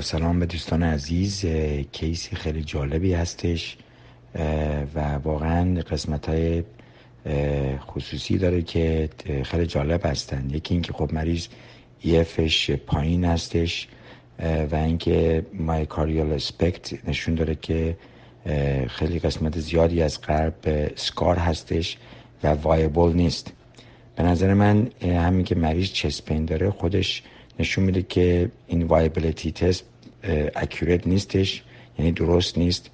سلام به دوستان عزیز کیسی خیلی جالبی هستش و واقعا قسمت های خصوصی داره که خیلی جالب هستن. یکی اینکه خب مریض ایفش پایین هستش و اینکه مایکاریال اسپکت نشون داره که خیلی قسمت زیادی از قلب سکار هستش و وایبل نیست. به نظر من همین که مریض چسپین داره خودش نشون میده که این viability test accurate نیستش یعنی درست نیست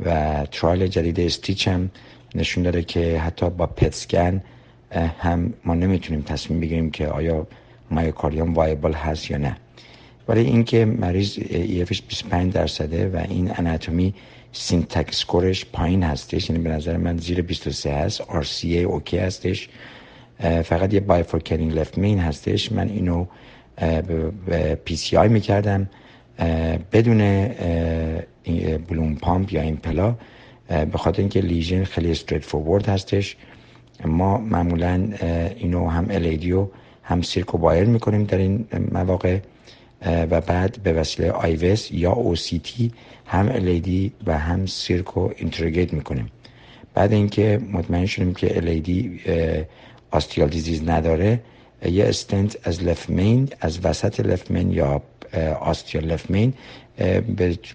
و trial جدید STICH هم نشون داره که حتی با PET scan هم ما نمی‌تونیم تصمیم بگیریم که آیا myocardium viable هست یا نه. ولی اینکه مریض EF ش 25 درصده و این anatomy SYNTAX score ش پایین هستش یعنی به نظر من زیر 23 هست RCA okay هستش فقط یه bifurcating left main هستش. من اینو به PCI می‌کردم. بدون balloon pump یا Impella به خاطر اینکه lesion خیلی straightforward هستش. ما معمولا اینو هم LAD و هم circ و wire می‌کنیم در این مواقع. و بعد به وسیله IVUS یا OCT هم LAD و هم circ و interrogate می‌کنیم. بعد اینکه مطمئن شدیم که LAD ostial disease نداره یه استنت از left main از وسط left main یا ostial left main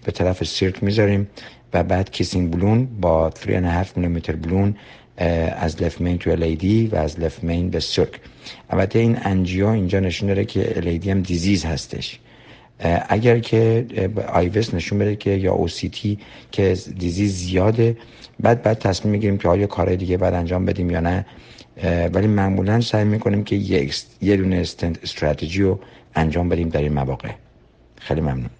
به طرف circ می‌ذاریم و بعد kissing balloon با 3.5 میلیمتر balloon از left main تو LAD و از left main به circ البته این angio اینجا نشون داره که LAD هم disease هستش. اگر که آیوس نشون بده که یا او سی تی که دیزیز زیاده بعد بعد تصمیم می‌گیریم که آیا کارهای دیگه بعد انجام بدیم یا نه. ولی معمولا سعی می‌کنیم که یه دونه استنت استراتژی رو انجام بدیم در این مواقع. خلي ممنون.